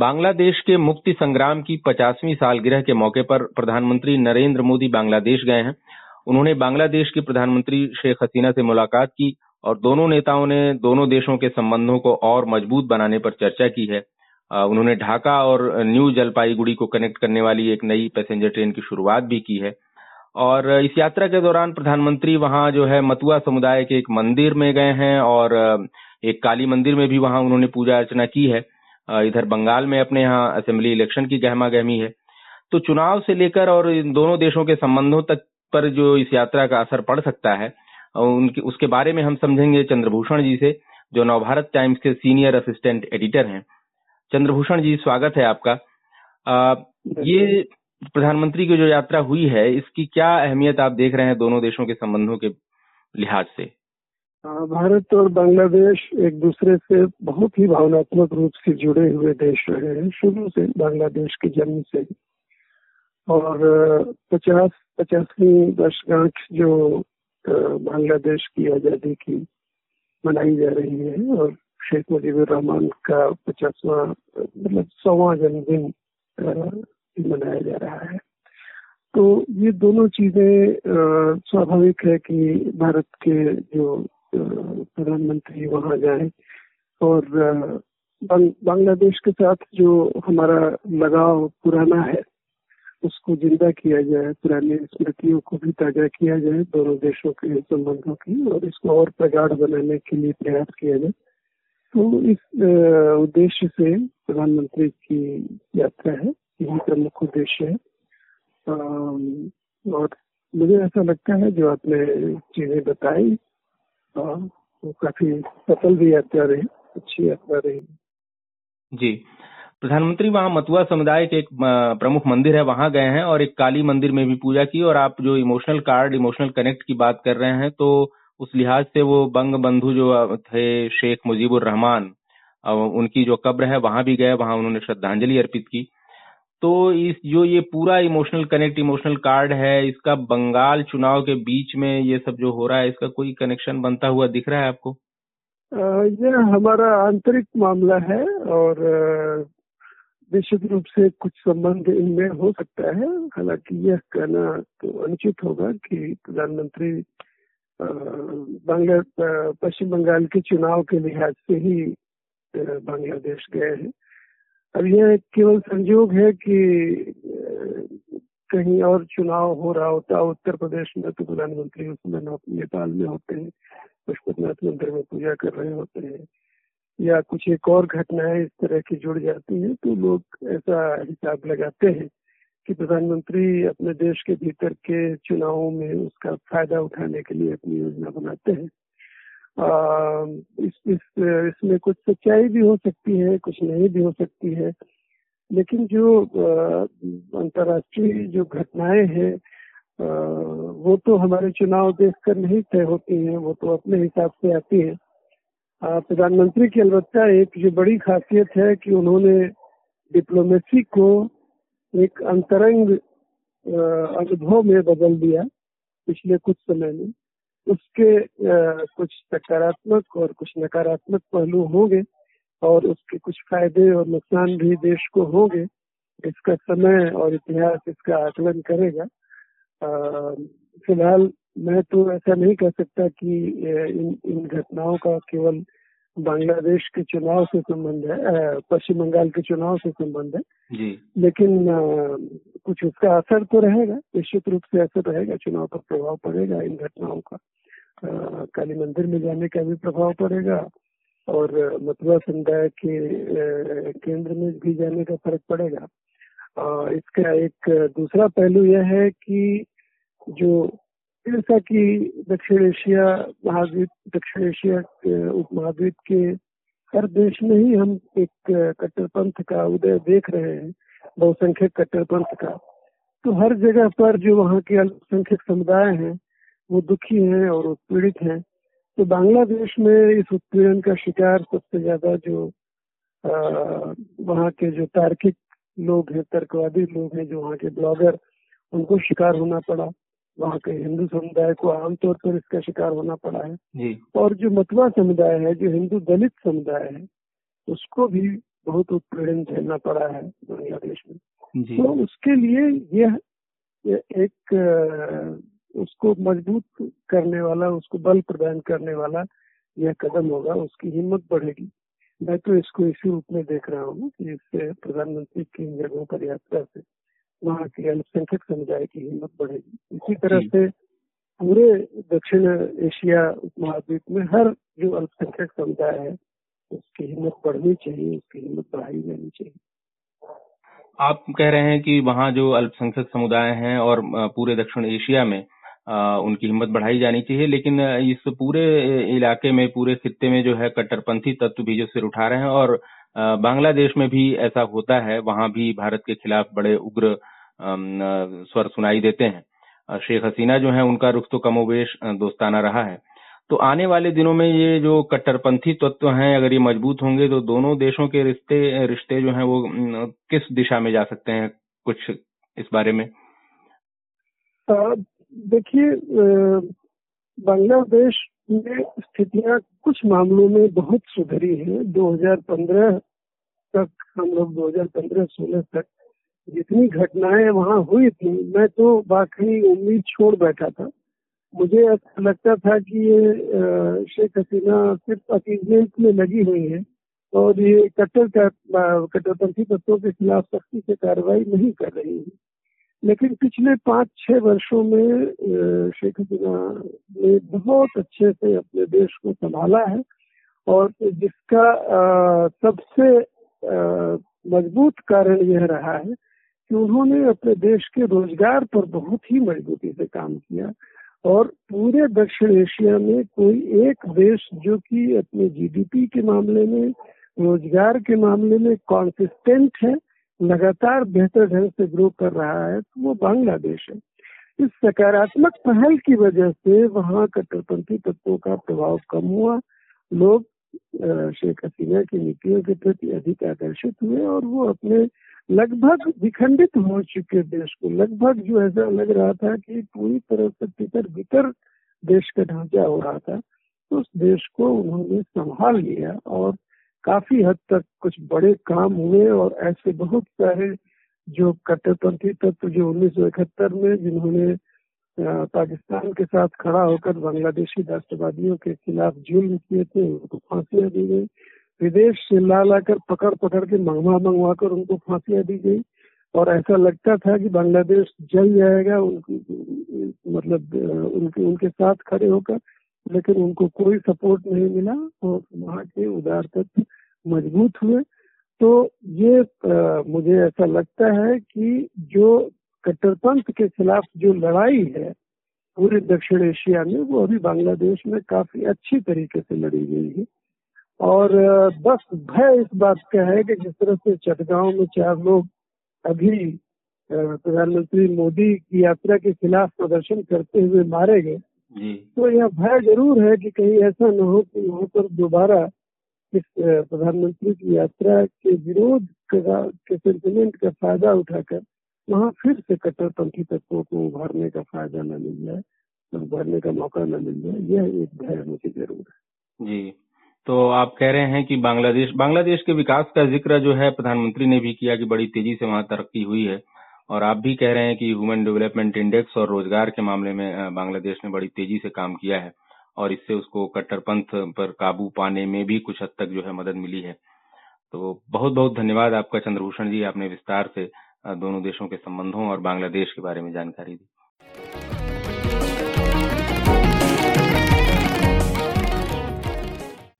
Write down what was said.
बांग्लादेश के मुक्ति संग्राम की पचासवीं सालगिरह के मौके पर प्रधानमंत्री नरेंद्र मोदी बांग्लादेश गए हैं। उन्होंने बांग्लादेश की प्रधानमंत्री शेख हसीना से मुलाकात की और दोनों नेताओं ने दोनों देशों के संबंधों को और मज़बूत बनाने पर चर्चा की है। उन्होंने ढाका और न्यू जलपाईगुड़ी को कनेक्ट करने वाली एक नई पैसेंजर ट्रेन की शुरुआत भी की है। और इस यात्रा के दौरान प्रधानमंत्री वहाँ जो है मतुआ समुदाय के एक मंदिर में गए हैं और एक काली मंदिर में भी वहाँ उन्होंने पूजा अर्चना की है। इधर बंगाल में अपने यहाँ असेंबली इलेक्शन की गहमा गहमी है। तो चुनाव से लेकर और इन दोनों देशों के संबंधों तक पर जो इस यात्रा का असर पड़ सकता है उनके उसके बारे में हम समझेंगे चंद्रभूषण जी से जो नवभारत टाइम्स के सीनियर असिस्टेंट एडिटर हैं। चंद्रभूषण जी स्वागत है आपका। आ, ये प्रधानमंत्री की जो यात्रा हुई है इसकी क्या अहमियत आप देख रहे हैं दोनों देशों के संबंधों के लिहाज से? भारत और बांग्लादेश एक दूसरे से बहुत ही भावनात्मक रूप से जुड़े हुए देश रहे हैं। शुरू से बांग्लादेश के जन्म से। और पचास, पचासवीं वर्षगांठ जो बांग्लादेश की आज़ादी की मनाई जा रही है और शेख मुजीबुर रहमान का पचासवा मतलब सौवा जन्मदिन मनाया जा रहा है। तो ये दोनों चीज़ें स्वाभाविक है कि भारत के जो प्रधानमंत्री वहाँ जाए। और बांग्लादेश के साथ जो हमारा लगाव पुराना है, उसको ज़िंदा किया जाए, पुरानी स्मृतियों को भी ताज़ा किया जाए, दोनों देशों के संबंधों की, और इसको और प्रगाढ़ बनाने के लिए प्रयास किया जाए। तो इस उद्देश्य से प्रधानमंत्री की यात्रा है। यही प्रमुख उद्देश्य है। और मुझे ऐसा लगता है, जो आपने चीज़ें बताई वो काफ़ी सफल भी यात्रा रही अच्छी यात्रा रही जी। प्रधानमंत्री, वहाँ मतुआ समुदाय के एक प्रमुख मंदिर है, वहाँ गए हैं और एक काली मंदिर में भी पूजा की और आप जो इमोशनल कार्ड, इमोशनल कनेक्ट की बात कर रहे हैं तो उस लिहाज से वो बंग बंधु जो थे शेख मुजीबुर रहमान उनकी जो कब्र है, वहाँ भी गए, वहाँ उन्होंने श्रद्धांजलि अर्पित की। तो इस, जो ये पूरा इमोशनल कनेक्ट इमोशनल कार्ड है, इसका बंगाल चुनाव के बीच में ये सब जो हो रहा है, इसका कोई कनेक्शन बनता हुआ दिख रहा है आपको? ये हमारा आंतरिक मामला है और निश्चित रूप से कुछ संबंध इनमें हो सकता है। हालाँकि यह कहना तो अनुचित होगा कि प्रधानमंत्री बांग्ला पश्चिम बंगाल के चुनाव के लिहाज से ही बांग्लादेश गए हैं। अब यह केवल संयोग है कि कहीं और चुनाव हो रहा होता, उत्तर प्रदेश में तो प्रधानमंत्री उस समय नेपाल में होते हैं, पशुपतिनाथ मंदिर में पूजा कर रहे होते हैं, या कुछ एक और घटनाएँ इस तरह की जुड़ जाती हैं तो लोग ऐसा हिसाब लगाते हैं कि प्रधानमंत्री अपने देश के भीतर के चुनावों में उसका फ़ायदा उठाने के लिए अपनी योजना बनाते हैं। इस, इस इसमें कुछ सच्चाई भी हो सकती है कुछ नहीं भी हो सकती है। लेकिन जो अंतर्राष्ट्रीय जो घटनाएँ हैं वो तो हमारे चुनाव देखकर नहीं तय होती हैं वो तो अपने हिसाब से आती हैं। प्रधानमंत्री की अलबत्ता एक जो बड़ी खासियत है कि उन्होंने डिप्लोमेसी को एक अंतरंग अनुभव में बदल दिया पिछले कुछ समय में। उसके कुछ सकारात्मक और कुछ नकारात्मक पहलू होंगे और उसके कुछ फ़ायदे और नुकसान भी देश को होंगे। इसका समय और इतिहास इसका आकलन करेगा। फ़िलहाल मैं तो ऐसा नहीं कह सकता कि इन इन घटनाओं का केवल बांग्लादेश के चुनाव से संबंध है पश्चिम बंगाल के चुनाव से संबंध है। जी। लेकिन कुछ उसका असर तो रहेगा निश्चित रूप से असर रहेगा चुनाव पर प्रभाव पड़ेगा इन घटनाओं का। काली मंदिर में जाने का भी प्रभाव पड़ेगा और मथुरा समुदाय के केंद्र में भी जाने का फ़र्क पड़ेगा। इसका एक दूसरा पहलू यह है कि जो जैसा कि दक्षिण एशिया महाद्वीप, दक्षिण एशिया उप महाद्वीप के हर देश में ही हम एक कट्टरपंथ का उदय देख रहे हैं, बहुसंख्यक कट्टरपंथ का। तो हर जगह पर जो वहाँ के अल्पसंख्यक समुदाय हैं, वो दुखी हैं और उत्पीड़ित हैं। तो बांग्लादेश में इस उत्पीड़न का शिकार सबसे ज़्यादा जो वहाँ के जो तार्किक लोग हैं, तर्कवादी लोग हैं, जो वहाँ के ब्लॉगर, उनको शिकार होना पड़ा। वहाँ के हिंदू समुदाय को आमतौर पर इसका शिकार होना पड़ा है। जी। और जो मतवा समुदाय है जो हिंदू दलित समुदाय है उसको भी बहुत उत्पीड़न झेलना पड़ा है बांग्लादेश में। तो उसके लिए यह एक उसको मज़बूत करने वाला उसको बल प्रदान करने वाला यह कदम होगा उसकी हिम्मत बढ़ेगी। मैं तो इसको इसी रूप में देख रहा हूँ कि इससे प्रधानमंत्री की जगहों पर यात्रा से। वहाँ के अल्पसंख्यक समुदाय की हिम्मत बढ़ेगी। इसी तरह से पूरे दक्षिण एशिया उपमहाद्वीप में हर जो अल्पसंख्यक समुदाय है उसकी हिम्मत बढ़नी चाहिए उसकी हिम्मत बढ़ाई जानी चाहिए। आप कह रहे हैं कि वहाँ जो अल्पसंख्यक समुदाय हैं और पूरे दक्षिण एशिया में उनकी हिम्मत बढ़ाई जानी चाहिए लेकिन इस पूरे इलाके में पूरे खित्ते में जो है कट्टरपंथी तत्व भी जो सिर उठा रहे हैं और बांग्लादेश में भी ऐसा होता है, वहाँ भी भारत के खिलाफ बड़े उग्र स्वर सुनाई देते हैं। शेख हसीना जो है, उनका रुख तो कमोवेश दोस्ताना रहा है। तो आने वाले दिनों में ये जो कट्टरपंथी तत्व हैं, अगर ये मज़बूत होंगे तो दोनों देशों के रिश्ते रिश्ते जो हैं वो किस दिशा में जा सकते हैं, कुछ इस बारे में? देखिए बांग्लादेश में स्थितियाँ कुछ मामलों में बहुत सुधरी है। 2015 तक, हम लोग 2015-16 तक जितनी घटनाएँ वहाँ हुई थी, मैं तो बाकी उम्मीद छोड़ बैठा था। मुझे ऐसा लगता था कि ये शेख हसीना सिर्फ़ अपीजमेंट में लगी हुई है और ये कट्टर कट्टरपंथी तत्वों के खिलाफ सख्ती से कार्रवाई नहीं कर रही है। लेकिन पिछले पाँच छह वर्षों में शेख हसीना ने बहुत अच्छे से अपने देश को संभाला है और जिसका सबसे मज़बूत कारण यह रहा है कि उन्होंने अपने देश के रोज़गार पर बहुत ही मजबूती से काम किया और पूरे दक्षिण एशिया में कोई एक देश जो कि अपने जीडीपी के मामले में, रोज़गार के मामले में कॉन्सिस्टेंट है लगातार बेहतर ढंग से ग्रो कर रहा है तो वो बांग्लादेश है। इस सकारात्मक पहल की वजह से वहाँ कट्टरपंथी तत्वों का प्रभाव कम हुआ। लोग शेख हसीना की नीतियों के प्रति अधिक आकर्षित हुए और वो अपने लगभग विखंडित हो चुके देश को, लगभग जो ऐसा लग रहा था कि पूरी तरह से तितर बितर देश का ढांचा हो रहा था तो उस देश को उन्होंने संभाल लिया और काफ़ी हद तक कुछ बड़े काम हुए और ऐसे बहुत सारे जो कट्टरपंथी तत्व जो उन्नीस सौ इकहत्तर में जिन्होंने पाकिस्तान के साथ खड़ा होकर बांग्लादेशी राष्ट्रवादियों के खिलाफ जुल्म किए थे, उनको फांसियाँ दी गई। विदेश से ला लाकर पकड़ पकड़ के मंगवा मंगवा कर उनको फांसियाँ दी गई। और ऐसा लगता था कि बांग्लादेश जल जाएगा, उनकी मतलब उनके उनके साथ खड़े होकर लेकिन उनको कोई सपोर्ट नहीं मिला और वहाँ के उदार तत्व मज़बूत हुए। तो ये आ, मुझे ऐसा लगता है कि जो कट्टरपंथ के खिलाफ जो लड़ाई है पूरे दक्षिण एशिया में वो अभी बांग्लादेश में काफ़ी अच्छी तरीके से लड़ी गई है। और बस भय इस बात का है कि जिस तरह से चटगांव में चार लोग अभी प्रधानमंत्री मोदी की यात्रा के खिलाफ प्रदर्शन करते हुए मारे गए तो यह भय ज़रूर है कि कहीं ऐसा न हो कि वहाँ पर दोबारा इस प्रधानमंत्री की यात्रा के विरोध के सेंटिमेंट का फ़ायदा उठाकर वहाँ फिर से कट्टरपंथी तत्वों को उभारने का फ़ायदा न मिल जाए उभारने का मौका न मिल जाए यह एक भय मुझे ज़रूर है। जी। तो आप कह रहे हैं कि बांग्लादेश बांग्लादेश के विकास का ज़िक्र जो है प्रधानमंत्री ने भी किया कि बड़ी तेज़ी से वहाँ तरक्की हुई है। और आप भी कह रहे हैं कि ह्यूमन डेवलपमेंट इंडेक्स और रोज़गार के मामले में बांग्लादेश ने बड़ी तेज़ी से काम किया है और इससे उसको कट्टरपंथ पर काबू पाने में भी कुछ हद तक जो है मदद मिली है। तो बहुत बहुत धन्यवाद आपका चंद्रभूषण जी, आपने विस्तार से दोनों देशों के संबंधों और बांग्लादेश के बारे में जानकारी दी।